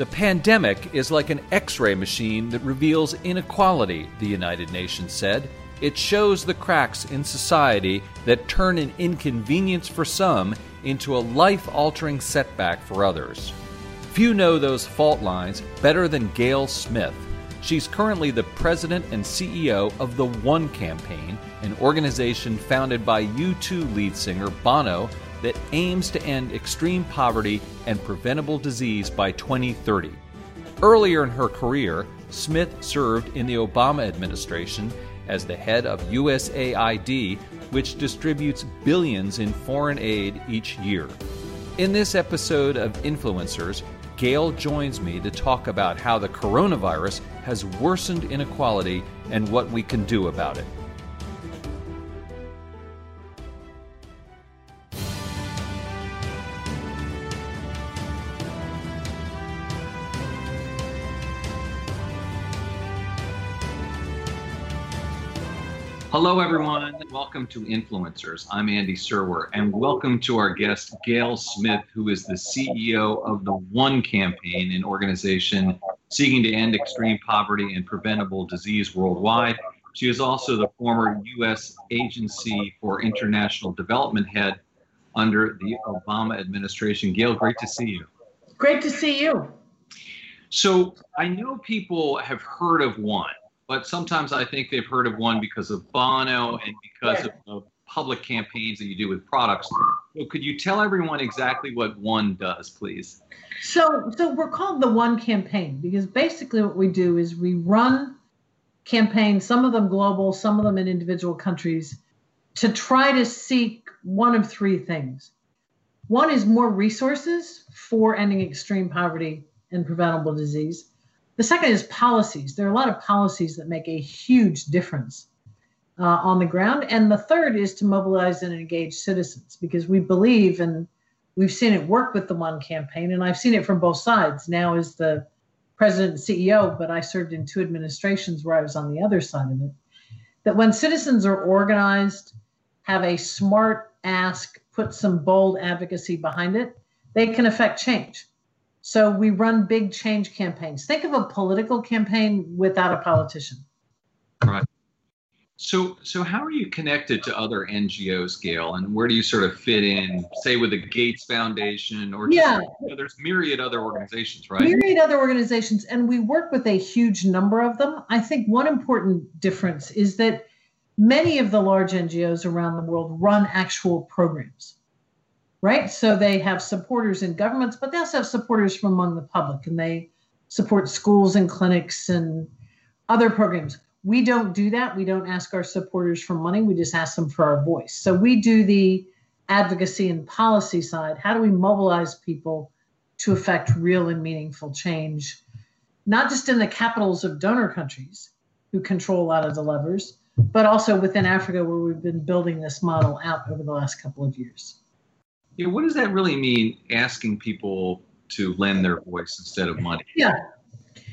The pandemic is like an x ray machine that reveals inequality, the United Nations said. It shows the cracks in society that turn an inconvenience for some into a life altering setback for others. Few know those fault lines better than Gayle Smith. She's currently the president and CEO of the One Campaign, an organization founded by U2 lead singer Bono that aims to end extreme poverty and preventable disease by 2030. Earlier in her career, Smith served in the Obama administration as the head of USAID, which distributes billions in foreign aid each year. In this episode of Influencers, Gayle joins me to talk about how the coronavirus has worsened inequality and what we can do about it. Hello, everyone. Welcome to Influencers. I'm Andy Serwer, and welcome to our guest, Gayle Smith, who is the CEO of the One Campaign, an organization seeking to end extreme poverty and preventable disease worldwide. She is also the former U.S. Agency for International Development head under the Obama administration. Gayle, great to see you. Great to see you. So, I know people have heard of One but sometimes I think they've heard of one because of Bono and because of, of public campaigns that you do with products. So could you tell everyone exactly what one does, please? So, so we're called the One Campaign because basically what we do is we run campaigns, some of them global, some of them in individual countries, to try to seek one of three things. One is more resources for ending extreme poverty and preventable disease. The second is policies. There are a lot of policies that make a huge difference uh, on the ground. And the third is to mobilize and engage citizens because we believe and we've seen it work with the One campaign, and I've seen it from both sides. Now, as the president and CEO, but I served in two administrations where I was on the other side of it. That when citizens are organized, have a smart ask, put some bold advocacy behind it, they can affect change. So we run big change campaigns. Think of a political campaign without a politician. Right. So, so how are you connected to other NGOs, Gayle, and where do you sort of fit in, say, with the Gates Foundation, or just, yeah, you know, there's myriad other organizations, right? Myriad other organizations, and we work with a huge number of them. I think one important difference is that many of the large NGOs around the world run actual programs right? So they have supporters in governments, but they also have supporters from among the public, and they support schools and clinics and other programs. We don't do that. We don't ask our supporters for money. We just ask them for our voice. So we do the advocacy and policy side. How do we mobilize people to affect real and meaningful change, not just in the capitals of donor countries who control a lot of the levers, but also within Africa, where we've been building this model out over the last couple of years know, what does that really mean? Asking people to lend their voice instead of money. Yeah.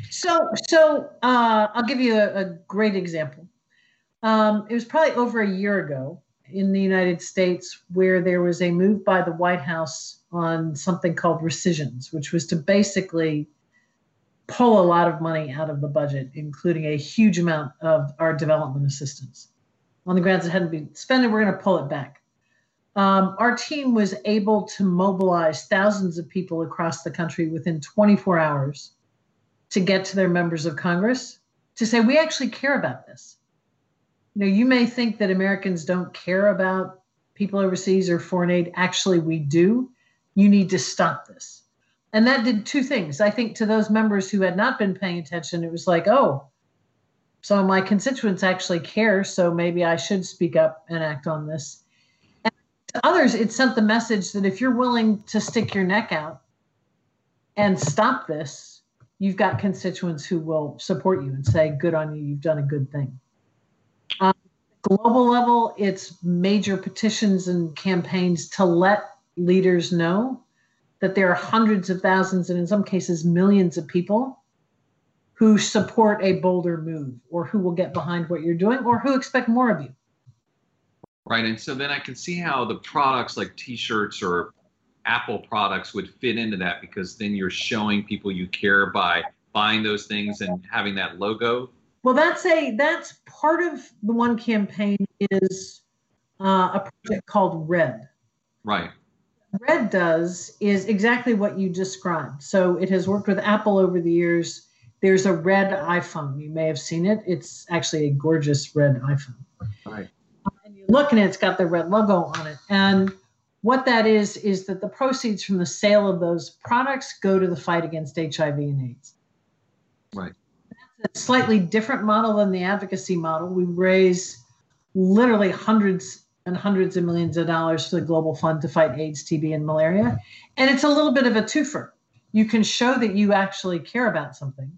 So, so uh, I'll give you a, a great example. Um, it was probably over a year ago in the United States where there was a move by the White House on something called rescissions, which was to basically pull a lot of money out of the budget, including a huge amount of our development assistance. On the grounds it hadn't been spent, we're going to pull it back um, our team was able to mobilize thousands of people across the country within 24 hours to get to their members of Congress to say, we actually care about this. You know, you may think that Americans don't care about people overseas or foreign aid. Actually, we do. You need to stop this. And that did two things. I think to those members who had not been paying attention, it was like, oh, so my constituents actually care. So maybe I should speak up and act on this to others, it sent the message that if you're willing to stick your neck out and stop this, you've got constituents who will support you and say, good on you, you've done a good thing. Um, global level, it's major petitions and campaigns to let leaders know that there are hundreds of thousands and in some cases millions of people who support a bolder move or who will get behind what you're doing or who expect more of you right? And so then I can see how the products like T-shirts or Apple products would fit into that because then you're showing people you care by buying those things and having that logo? Well, that's a that's part of the one campaign is uh, a project called Red. Right. Red does is exactly what you described. So it has worked with Apple over the years. There's a red iPhone. You may have seen it. It's actually a gorgeous red iPhone. Right. And you look and it's got the red logo on it. And what that is is that the proceeds from the sale of those products go to the fight against HIV and AIDS. Right. That's a slightly different model than the advocacy model. We raise literally hundreds and hundreds of millions of dollars for the Global Fund to fight AIDS, TB, and malaria. And it's a little bit of a twofer. You can show that you actually care about something,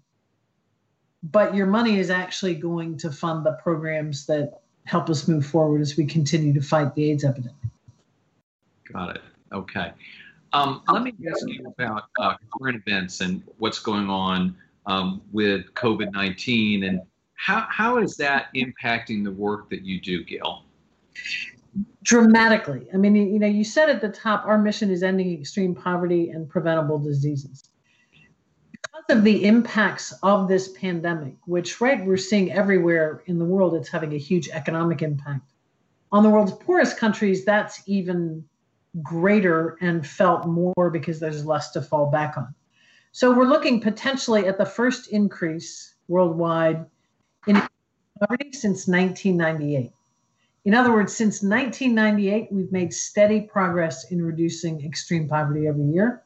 but your money is actually going to fund the programs that help us move forward as we continue to fight the AIDS epidemic. Got it. Okay. Um, let me ask you about uh, current events and what's going on um, with COVID 19 and how, how is that impacting the work that you do, Gayle? Dramatically. I mean, you know, you said at the top, our mission is ending extreme poverty and preventable diseases. Of the impacts of this pandemic, which, right, we're seeing everywhere in the world, it's having a huge economic impact. On the world's poorest countries, that's even greater and felt more because there's less to fall back on. So we're looking potentially at the first increase worldwide in poverty since 1998. In other words, since 1998, we've made steady progress in reducing extreme poverty every year.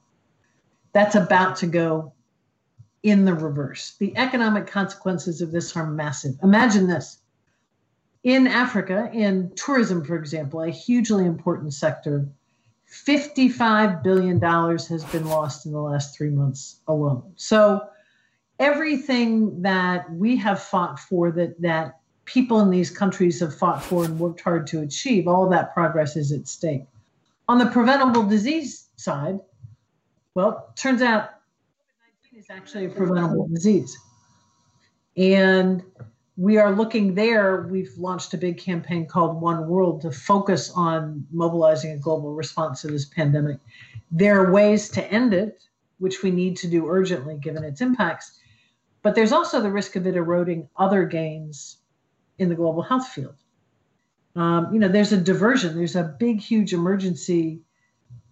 That's about to go in the reverse. The economic consequences of this are massive. Imagine this. In Africa, in tourism, for example, a hugely important sector $55 billion has been lost in the last three months alone. So everything that we have fought for that that people in these countries have fought for and worked hard to achieve, all that progress is at stake. On the preventable disease side, well, turns out COVID-19 is actually a preventable disease. And we are looking there. We've launched a big campaign called One World to focus on mobilizing a global response to this pandemic. There are ways to end it, which we need to do urgently given its impacts, but there's also the risk of it eroding other gains in the global health field. Um, you know, there's a diversion, there's a big, huge emergency.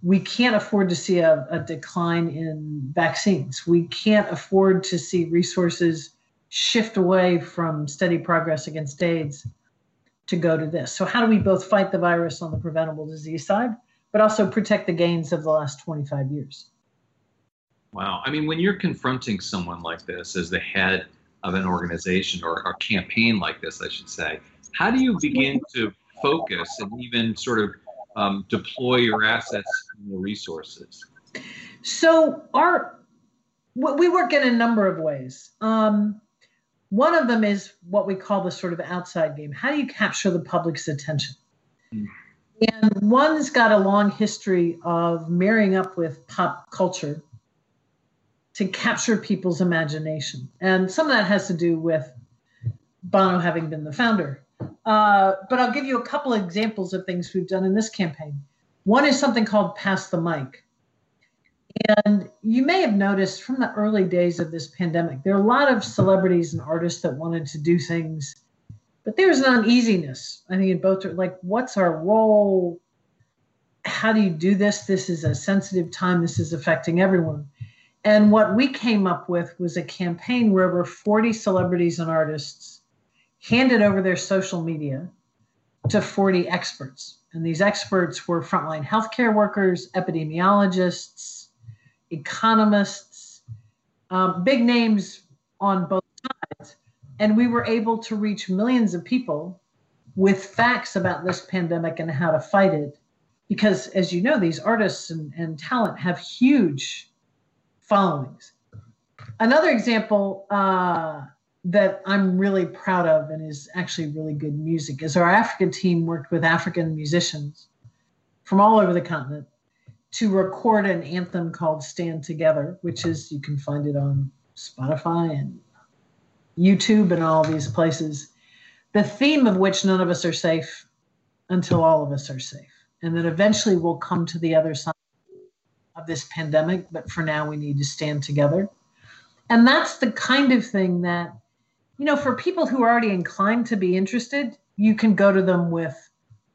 We can't afford to see a, a decline in vaccines. We can't afford to see resources shift away from steady progress against AIDS to go to this. So, how do we both fight the virus on the preventable disease side, but also protect the gains of the last 25 years? Wow. I mean, when you're confronting someone like this as the head of an organization or a campaign like this, I should say, how do you begin to focus and even sort of um, deploy your assets and your resources? So, our we work in a number of ways. Um, one of them is what we call the sort of outside game. How do you capture the public's attention? Mm. And one's got a long history of marrying up with pop culture to capture people's imagination. And some of that has to do with Bono having been the founder. Uh, but I'll give you a couple of examples of things we've done in this campaign. One is something called Pass the Mic. And you may have noticed from the early days of this pandemic, there are a lot of celebrities and artists that wanted to do things, but there was an uneasiness. I think in both, like, what's our role? How do you do this? This is a sensitive time. This is affecting everyone. And what we came up with was a campaign where over 40 celebrities and artists handed over their social media to 40 experts. And these experts were frontline healthcare workers, epidemiologists, economists, um, big names on both sides. And we were able to reach millions of people with facts about this pandemic and how to fight it. Because, as you know, these artists and, and talent have huge followings. Another example uh, that I'm really proud of and is actually really good music is our African team worked with African musicians from all over the continent to record an anthem called Stand Together, which is, you can find it on Spotify and YouTube and all these places. The theme of which none of us are safe until all of us are safe. And that eventually we'll come to the other side. of this pandemic, but for now we need to stand together. And that's the kind of thing that, you know, for people who are already inclined to be interested, you can go to them with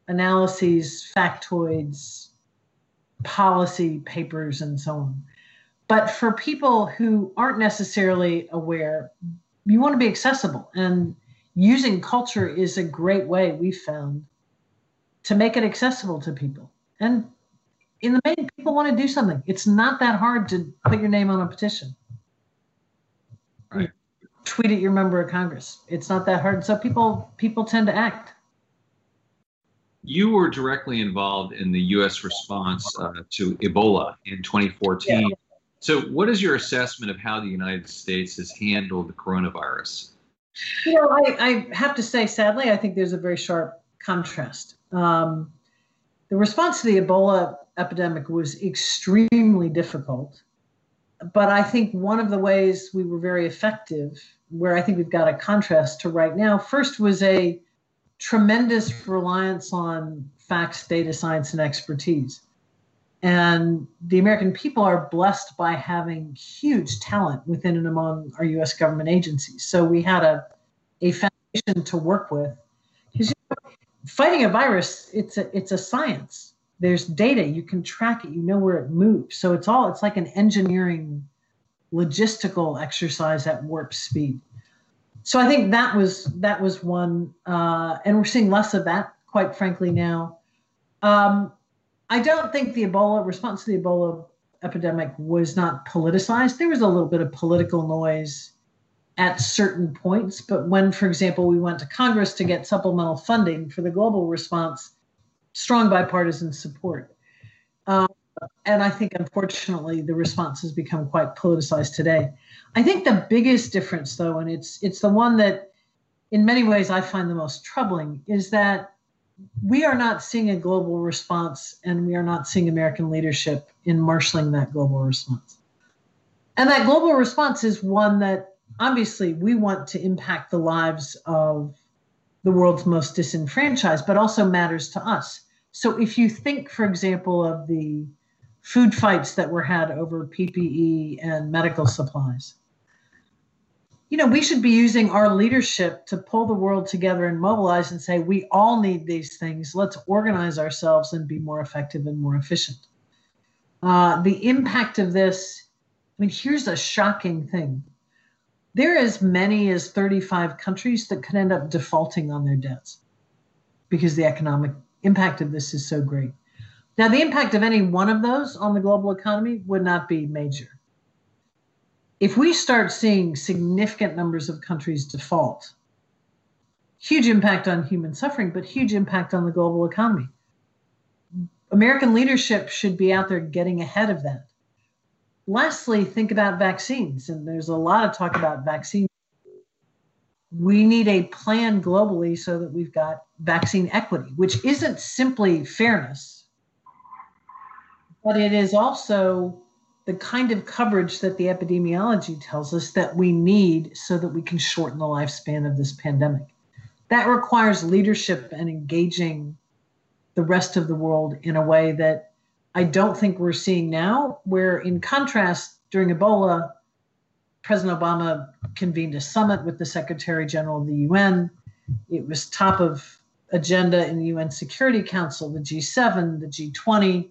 analyses, factoids, policy papers, and so on. But for people who aren't necessarily aware, you want to be accessible. And using culture is a great way we've found to make it accessible to people. And in the main, people want to do something. It's not that hard to put your name on a petition. Tweet at your member of Congress. It's not that hard. So people people tend to act. You were directly involved in the U.S. response uh, to Ebola in 2014. Yeah. So, what is your assessment of how the United States has handled the coronavirus? You know, I, I have to say, sadly, I think there's a very sharp contrast. Um, the response to the Ebola epidemic was extremely difficult. But I think one of the ways we were very effective, where I think we've got a contrast to right now, first was a tremendous reliance on facts, data science, and expertise. And the American people are blessed by having huge talent within and among our US government agencies. So we had a, a foundation to work with. Because you know, fighting a virus, it's a, it's a science there's data you can track it you know where it moves so it's all it's like an engineering logistical exercise at warp speed. So i think that was that was one uh, and we're seeing less of that quite frankly now. Um, i don't think the ebola response to the ebola epidemic was not politicized. There was a little bit of political noise at certain points but when for example we went to congress to get supplemental funding for the global response strong bipartisan support. And I think, unfortunately, the response has become quite politicized today. I think the biggest difference, though, and it's it's the one that, in many ways, I find the most troubling, is that we are not seeing a global response, and we are not seeing American leadership in marshaling that global response. And that global response is one that obviously we want to impact the lives of the world's most disenfranchised, but also matters to us. So if you think, for example, of the food fights that were had over PPE and medical supplies, you know, we should be using our leadership to pull the world together and mobilize and say, we all need these things. Let's organize ourselves and be more effective and more efficient. Uh, the impact of this, I mean, here's a shocking thing. There are as many as 35 countries that could end up defaulting on their debts because the economic impact of this is so great. Now, the impact of any one of those on the global economy would not be major. If we start seeing significant numbers of countries default, huge impact on human suffering, but huge impact on the global economy. American leadership should be out there getting ahead of that. Lastly, think about vaccines, and there's a lot of talk about vaccines we need a plan globally so that we've got vaccine equity, which isn't simply fairness, but it is also the kind of coverage that the epidemiology tells us that we need so that we can shorten the lifespan of this pandemic. That requires leadership and engaging the rest of the world in a way that I don't think we're seeing now, where in contrast, during Ebola, President Obama convened a summit with the Secretary General of the UN. It was top of agenda in the UN Security Council, the G7, the G20.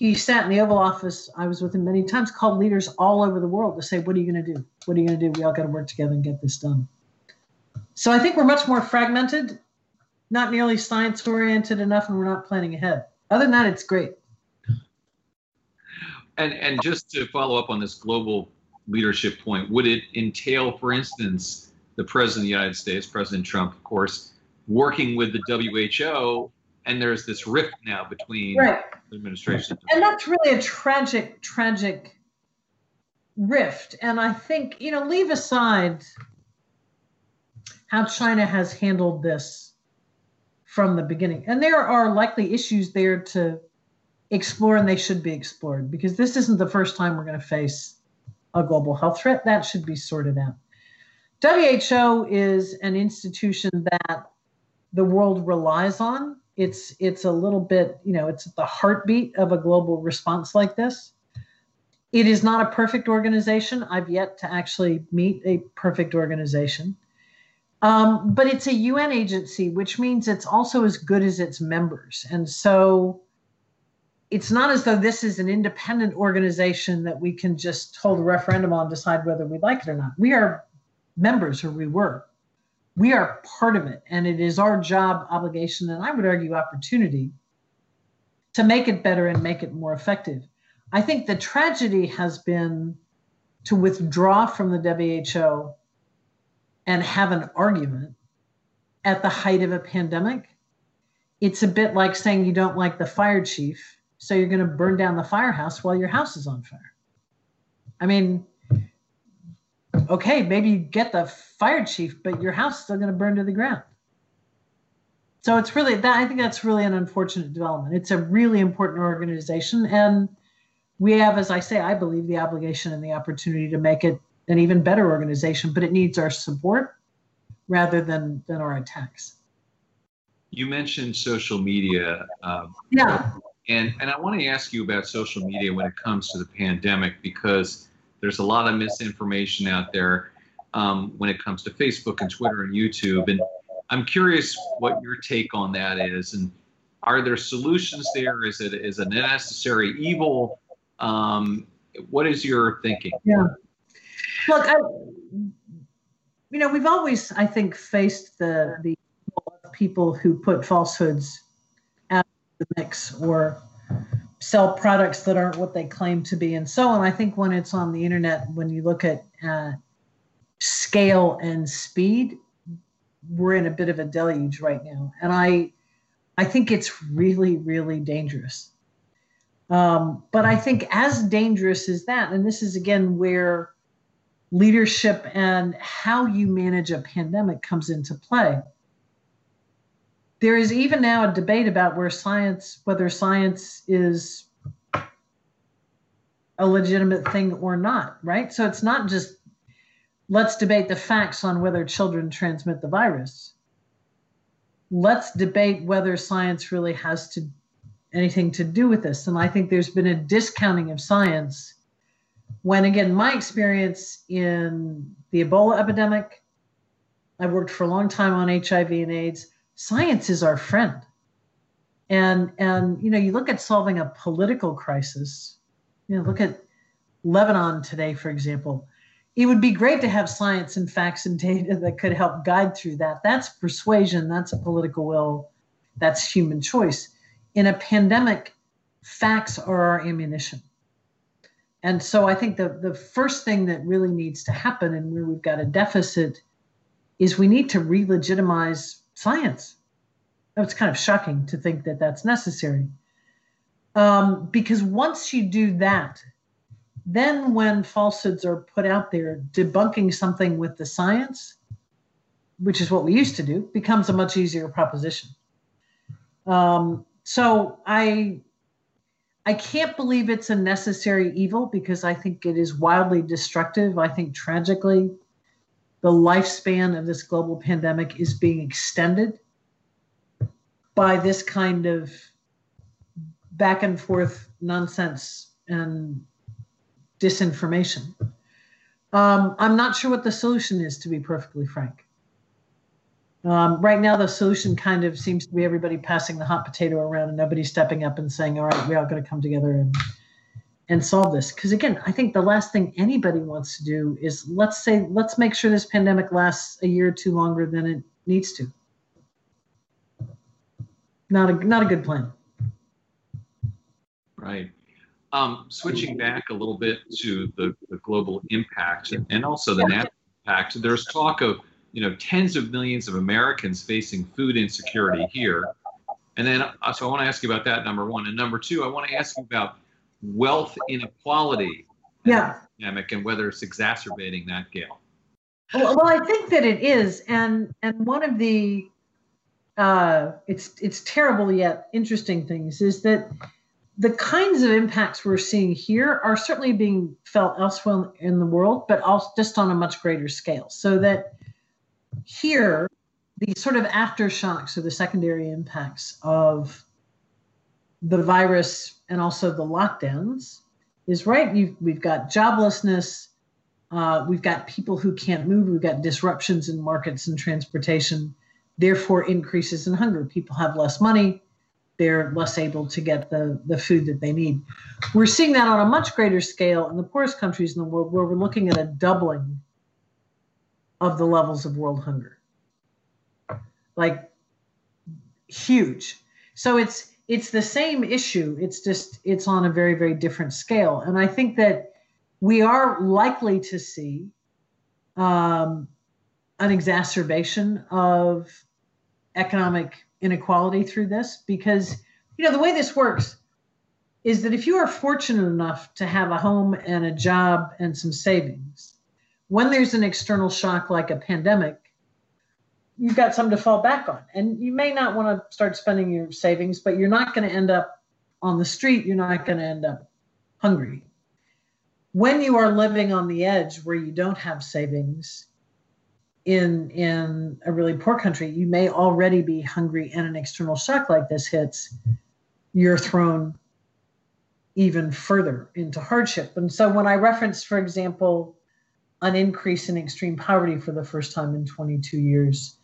He sat in the Oval Office. I was with him many times, called leaders all over the world to say, What are you going to do? What are you going to do? We all got to work together and get this done. So I think we're much more fragmented, not nearly science oriented enough, and we're not planning ahead. Other than that, it's great. And, and just to follow up on this global leadership point? Would it entail, for instance, the President of the United States, President Trump, of course, working with the WHO, and there's this rift now between right. the administration. And that's really a tragic, tragic rift. And I think, you know, leave aside how China has handled this from the beginning. And there are likely issues there to explore, and they should be explored because this isn't the first time we're going to face a global health threat. That should be sorted out. WHO is an institution that the world relies on. It's it's a little bit, you know, it's the heartbeat of a global response like this. It is not a perfect organization. I've yet to actually meet a perfect organization. Um, but it's a UN agency, which means it's also as good as its members. And so it's not as though this is an independent organization that we can just hold a referendum on, decide whether we like it or not. We are members, or we were. We are part of it. And it is our job, obligation, and I would argue opportunity to make it better and make it more effective. I think the tragedy has been to withdraw from the WHO and have an argument at the height of a pandemic. It's a bit like saying you don't like the fire chief, so you're going to burn down the firehouse while your house is on fire. I mean, okay, maybe you get the fire chief, but your house is still going to burn to the ground. So it's really that I think that's really an unfortunate development. It's a really important organization, and we have, as I say, I believe the obligation and the opportunity to make it an even better organization, but it needs our support rather than than our attacks. You mentioned social media. Um, yeah. And and I want to ask you about social media when it comes to the pandemic because there's a lot of misinformation out there um, when it comes to Facebook and Twitter and YouTube. And I'm curious what your take on that is. And are there solutions there? Is it is a necessary evil? Um, what is your thinking? Yeah. Look, I, you know, we've always, I think, faced the the people who put falsehoods out of the mix or sell products that aren't what they claim to be, and so on. I think when it's on the internet, when you look at uh, scale and speed, we're in a bit of a deluge right now, and I, I think it's really, really dangerous. Um, but I think as dangerous as that, and this is again where leadership and how you manage a pandemic comes into play. There is even now a debate about where science, whether science is a legitimate thing or not, right? So it's not just let's debate the facts on whether children transmit the virus. Let's debate whether science really has to anything to do with this. And I think there's been a discounting of science when again my experience in the ebola epidemic i worked for a long time on hiv and aids science is our friend. And and you know you look at solving a political crisis you know look at lebanon today for example it would be great to have science and facts and data that could help guide through that. That's persuasion that's a political will that's human choice. In a pandemic facts are our ammunition. And so I think the, the first thing that really needs to happen and where we've got a deficit is we need to re-legitimize science. It's kind of shocking to think that that's necessary. Um, because once you do that, then when falsehoods are put out there, debunking something with the science, which is what we used to do, becomes a much easier proposition. Um, so I I can't believe it's a necessary evil because I think it is wildly destructive. I think tragically, the lifespan of this global pandemic is being extended by this kind of back and forth nonsense and disinformation. Um, I'm not sure what the solution is, to be perfectly frank. Um, right now, the solution kind of seems to be everybody passing the hot potato around and nobody stepping up and saying, "All right, we all got to come together and and solve this." Because again, I think the last thing anybody wants to do is let's say let's make sure this pandemic lasts a year or two longer than it needs to. Not a not a good plan. Right. Um, switching back a little bit to the, the global impact and also the national impact, there's talk of you know tens of millions of Americans facing food insecurity here. And then, uh, so I want to ask you about that. Number one, and number two, I want to ask you about wealth inequality. Yeah. Pandemic and whether it's exacerbating that, Gayle. Well, well, I think that it is, and and one of the uh, it's it's terrible yet interesting things is that the kinds of impacts we're seeing here are certainly being felt elsewhere in the world, but also just on a much greater scale. So that here, the sort of aftershocks or the secondary impacts of the virus and also the lockdowns is right. You've, we've got joblessness. Uh, we've got people who can't move. We've got disruptions in markets and transportation, therefore, increases in hunger. People have less money. They're less able to get the, the food that they need. We're seeing that on a much greater scale in the poorest countries in the world, where we're looking at a doubling of the levels of world hunger. Like huge. So it's it's the same issue. It's just it's on a very very different scale. And I think that we are likely to see um, an exacerbation of economic inequality through this because you know the way this works is that if you are fortunate enough to have a home and a job and some savings when there's an external shock like a pandemic you've got something to fall back on. And you may not want to start spending your savings, but you're not going to end up on the street. You're not going to end up hungry. When you are living on the edge where you don't have savings in in a really poor country, you may already be hungry and an external shock like this hits, you're thrown even further into hardship. And so when I reference, for example, an increase in extreme poverty for the first time in 22 years,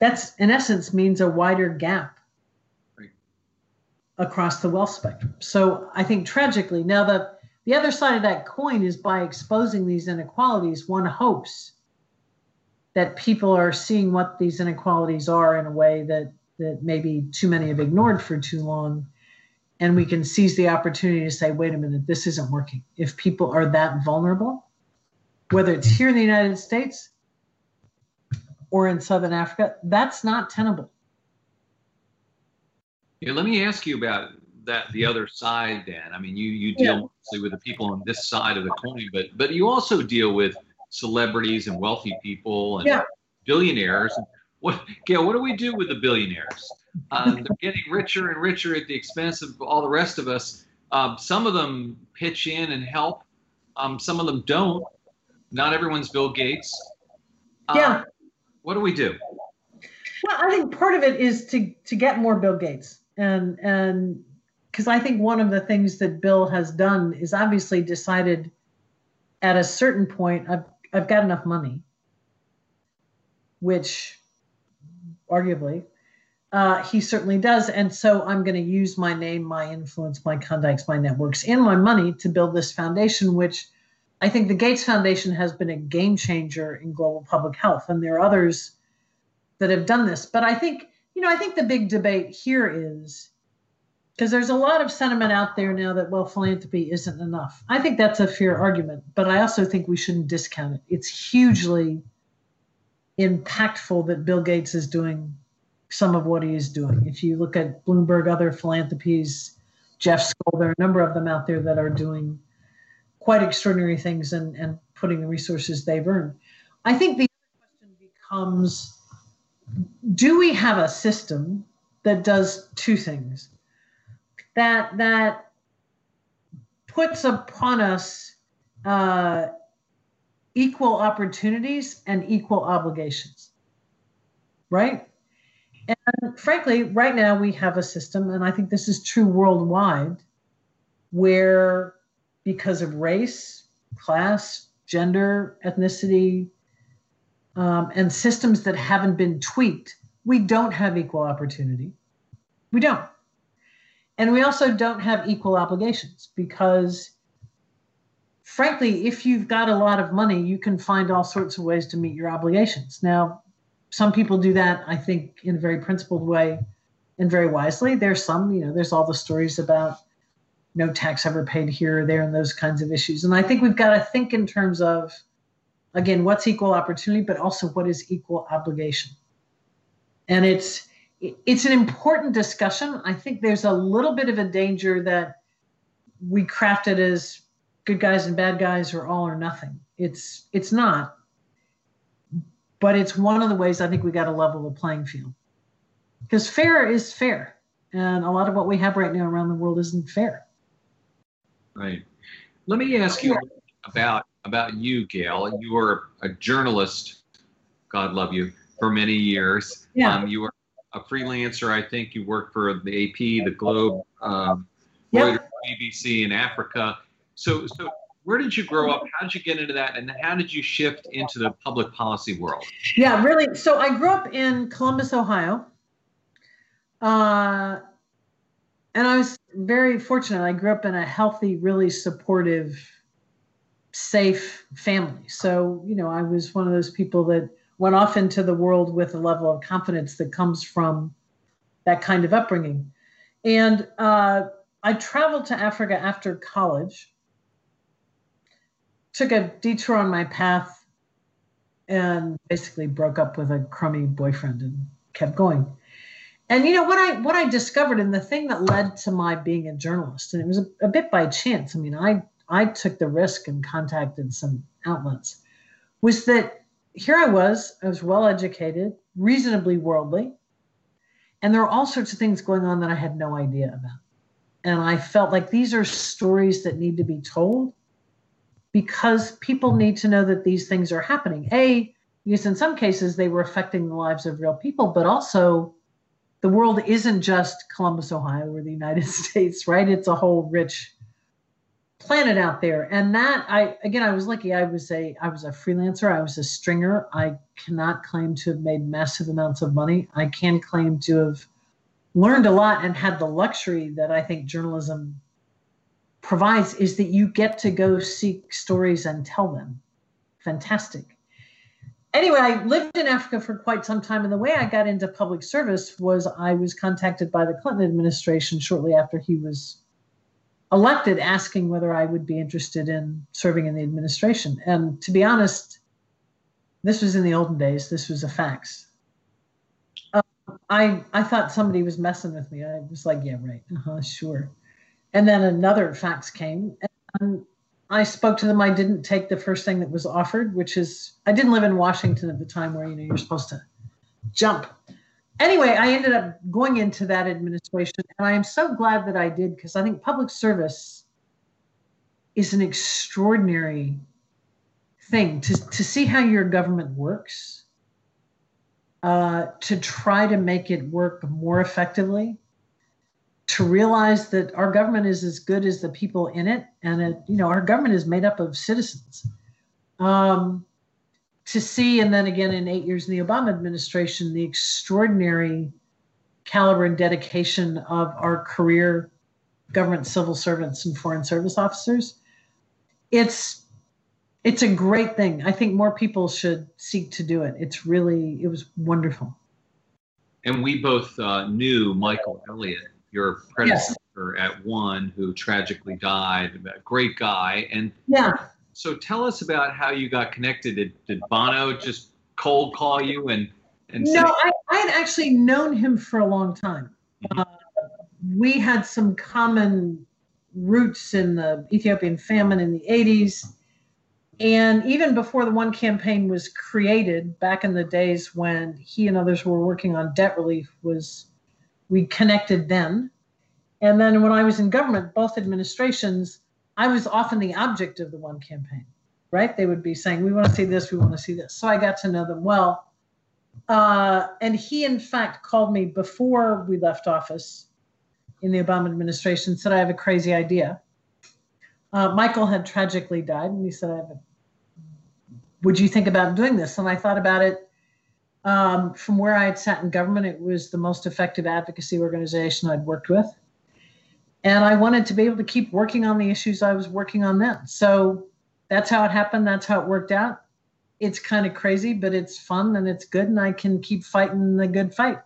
that's in essence means a wider gap right. across the wealth spectrum. So I think tragically, now the the other side of that coin is by exposing these inequalities, one hopes that people are seeing what these inequalities are in a way that that maybe too many have ignored for too long. And we can seize the opportunity to say, wait a minute, this isn't working. If people are that vulnerable, whether it's here in the United States or in Southern Africa, that's not tenable. Yeah, let me ask you about that the other side dan i mean you you deal yeah. mostly with the people on this side of the coin but but you also deal with celebrities and wealthy people and yeah. billionaires. What gayle what do we do with the billionaires? Um, they're getting richer and richer at the expense of all the rest of us. Um, some of them pitch in and help. Um, some of them don't. Not everyone's bill gates. Yeah what do we do? Well, I think part of it is to to get more Bill Gates, and and because I think one of the things that Bill has done is obviously decided at a certain point I've I've got enough money, which arguably uh, he certainly does, and so I'm going to use my name, my influence, my contacts, my networks, and my money to build this foundation, which I think the Gates Foundation has been a game changer in global public health, and there are others that have done this. But I think, you know, I think the big debate here is because there's a lot of sentiment out there now that, well, philanthropy isn't enough. I think that's a fair argument, but I also think we shouldn't discount it. It's hugely impactful that Bill Gates is doing some of what he is doing. If you look at Bloomberg, other philanthropies, Jeff Skoll, there are a number of them out there that are doing quite extraordinary things and, and putting the resources they've earned. I think the question becomes do we have a system that does two things? That that puts upon us uh, equal opportunities and equal obligations, right? And frankly, right now we have a system, and I think this is true worldwide, where because of race, class, gender, ethnicity, um, and systems that haven't been tweaked, we don't have equal opportunity. We don't. And we also don't have equal obligations because, frankly, if you've got a lot of money, you can find all sorts of ways to meet your obligations. Now, some people do that, I think, in a very principled way and very wisely. There's some, you know, there's all the stories about no tax ever paid here or there and those kinds of issues. And I think we've got to think in terms of, again, what's equal opportunity, but also what is equal obligation. And it's it's an important discussion. I think there's a little bit of a danger that we craft it as good guys and bad guys or all or nothing. It's it's not. But it's one of the ways I think we got to level the playing field. Because fair is fair. And a lot of what we have right now around the world isn't fair. Right. Let me ask you about about you, Gayle. You were a journalist, God love you, for many years. Yeah. Um, you were a freelancer. I think you worked for the AP, the Globe, um. Reuters, BBC in Africa. So, so where did you grow up? How did you get into that? And how did you shift into the public policy world? Yeah, really. So I grew up in Columbus, Ohio. Uh, and I was very fortunate. I grew up in a healthy, really supportive, safe family. So, you know, I was one of those people that went off into the world with a level of confidence that comes from that kind of upbringing. And uh, I traveled to Africa after college, took a detour on my path, and basically broke up with a crummy boyfriend and kept going and you know what i what i discovered and the thing that led to my being a journalist and it was a, a, bit by chance i mean i i took the risk and contacted some outlets was that here i was i was well educated reasonably worldly and there are all sorts of things going on that i had no idea about. And i felt like these are stories that need to be told because people need to know that these things are happening. A because in some cases they were affecting the lives of real people but also the world isn't just Columbus, Ohio, or the United States, right? It's a whole rich planet out there. And that I again I was lucky. I was a I was a freelancer, I was a stringer. I cannot claim to have made massive amounts of money. I can claim to have learned a lot and had the luxury that I think journalism provides is that you get to go seek stories and tell them. Fantastic anyway, I lived in Africa for quite some time. And the way I got into public service was I was contacted by the Clinton administration shortly after he was elected, asking whether I would be interested in serving in the administration. And to be honest, this was in the olden days, this was a fax. Uh, I, I thought somebody was messing with me. I was like, yeah, right. Uh-huh, sure. And then another fax came. And I spoke to them. I didn't take the first thing that was offered, which is I didn't live in Washington at the time where you know you're supposed to jump. Anyway, I ended up going into that administration, and I am so glad that I did because I think public service is an extraordinary thing to, to see how your government works, uh, to try to make it work more effectively to realize that our government is as good as the people in it, and it, you know our government is made up of citizens. Um, to see, and then again in eight years in the Obama administration, the extraordinary caliber and dedication of our career government civil servants and foreign service officers. It's it's a great thing. I think more people should seek to do it. It's really it was wonderful. And we both uh, knew Michael Elliott your predecessor yes. at one who tragically died. A great guy. And yeah. So tell us about how you got connected. Did, did Bono just cold call you and and no, I, I had actually known him for a long time. Mm-hmm. Uh, we had some common roots in the Ethiopian famine in the 80s. And even before the One campaign was created, back in the days when he and others were working on debt relief, was we connected then. And then when I was in government, both administrations, I was often the object of the one campaign, right? They would be saying, we want to see this, we want to see this. So I got to know them well. Uh, and he, in fact, called me before we left office in the Obama administration, said, I have a crazy idea. Uh, Michael had tragically died, and he said, I have a, Would you think about doing this? And I thought about it um, from where I had sat in government, it was the most effective advocacy organization I'd worked with. And I wanted to be able to keep working on the issues I was working on then. So that's how it happened. That's how it worked out. It's kind of crazy, but it's fun and it's good, and I can keep fighting the good fight.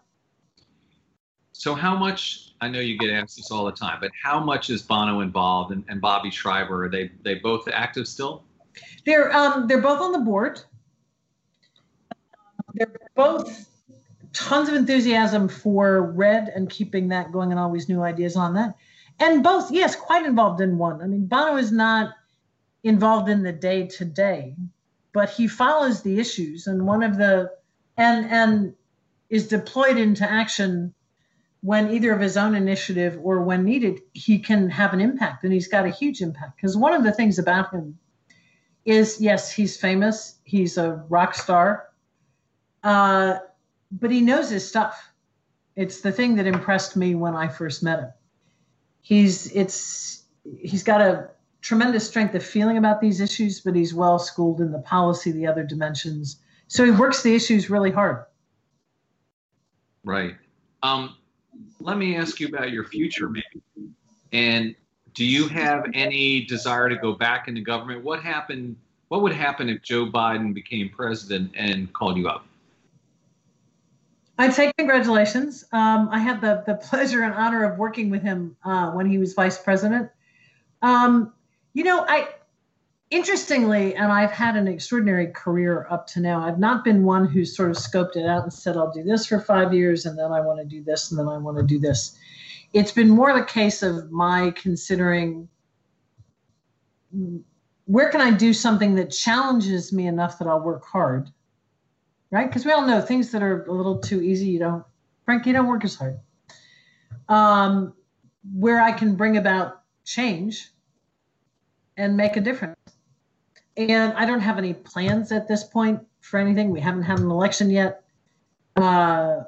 So, how much? I know you get asked this all the time, but how much is Bono involved and, and Bobby Shriver? Are they they both active still? They're um, they're both on the board both tons of enthusiasm for red and keeping that going and always new ideas on that. And both, yes, quite involved in one. I mean, Bono is not involved in the day to day, but he follows the issues and one of the and and is deployed into action when either of his own initiative or when needed, he can have an impact. And he's got a huge impact. Because one of the things about him is yes, he's famous, he's a rock star, uh, but he knows his stuff. It's the thing that impressed me when I first met him. He's it's he's got a tremendous strength of feeling about these issues, but he's well schooled in the policy, the other dimensions. So he works the issues really hard. Right. Um, let me ask you about your future, maybe. And do you have any desire to go back into government? What happened? What would happen if Joe Biden became president and called you up? I'd say congratulations. Um, I had the the pleasure and honor of working with him uh, when he was vice president. Um, you know, I interestingly, and I've had an extraordinary career up to now. I've not been one who's sort of scoped it out and said, I'll do this for five years, and then I want to do this, and then I want to do this. It's been more the case of my considering where can I do something that challenges me enough that I'll work hard, right? Because we all know things that are a little too easy, you don't, Frank, you don't work as hard. Um, where I can bring about change and make a difference. And I don't have any plans at this point for anything. We haven't had an election yet. Uh,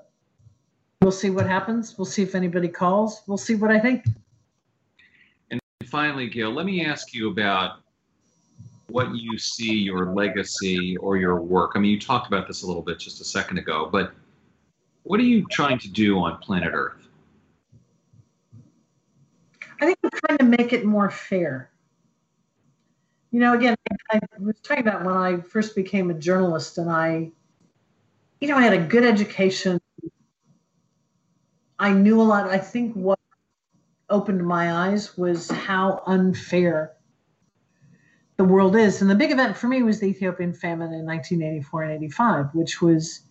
we'll see what happens. We'll see if anybody calls. We'll see what I think. And finally, Gayle, let me ask you about what you see your legacy or your work. I mean, you talked about this a little bit just a second ago, but what are you trying to do on planet Earth? I think I'm trying to make it more fair. You know, again, I was talking about when I first became a journalist, and I, you know, I had a good education. I knew a lot. I think what opened my eyes was how unfair the world is. And the big event for me was the Ethiopian famine in 1984 and 85, which was,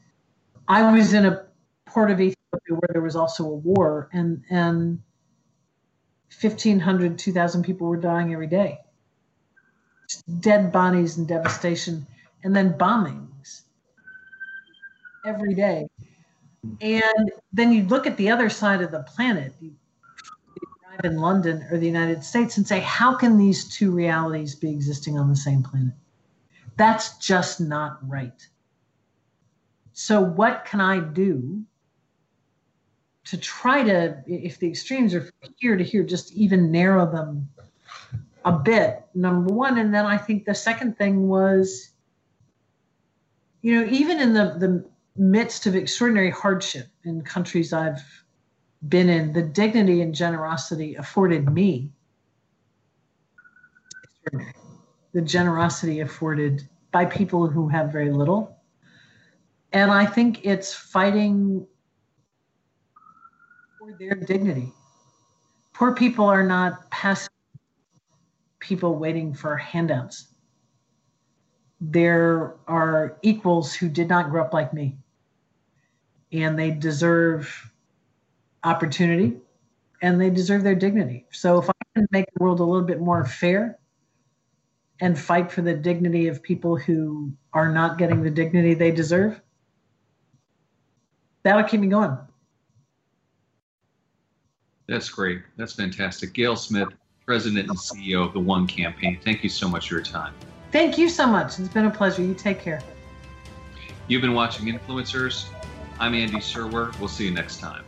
I was in a part of Ethiopia where there was also a war, and, and 1,500, 2,000 people were dying every day dead bodies and devastation, and then bombings every day. And then you look at the other side of the planet, in London or the United States and say, how can these two realities be existing on the same planet? That's just not right. So, what can I do to try to, if the extremes are here to here, just even narrow them a bit, number one. And then I think the second thing was, you know, even in the, the midst of extraordinary hardship in countries I've been in, the dignity and generosity afforded me, the generosity afforded by people who have very little. And I think it's fighting for their dignity. Poor people are not passive people waiting for handouts. There are equals who did not grow up like me, and they deserve opportunity and they deserve their dignity. So if I can make the world a little bit more fair and fight for the dignity of people who are not getting the dignity they deserve, that'll keep me going. That's great. That's fantastic. Gayle Smith, President and CEO of the One Campaign. Thank you so much for your time. Thank you so much. It's been a pleasure. You take care. You've been watching Influencers. I'm Andy Serwer. We'll see you next time.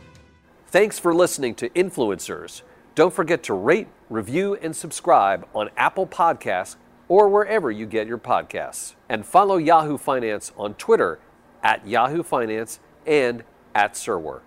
Thanks for listening to Influencers. Don't forget to rate, review, and subscribe on Apple Podcasts or wherever you get your podcasts. And follow Yahoo Finance on Twitter at Yahoo Finance and at Serwer.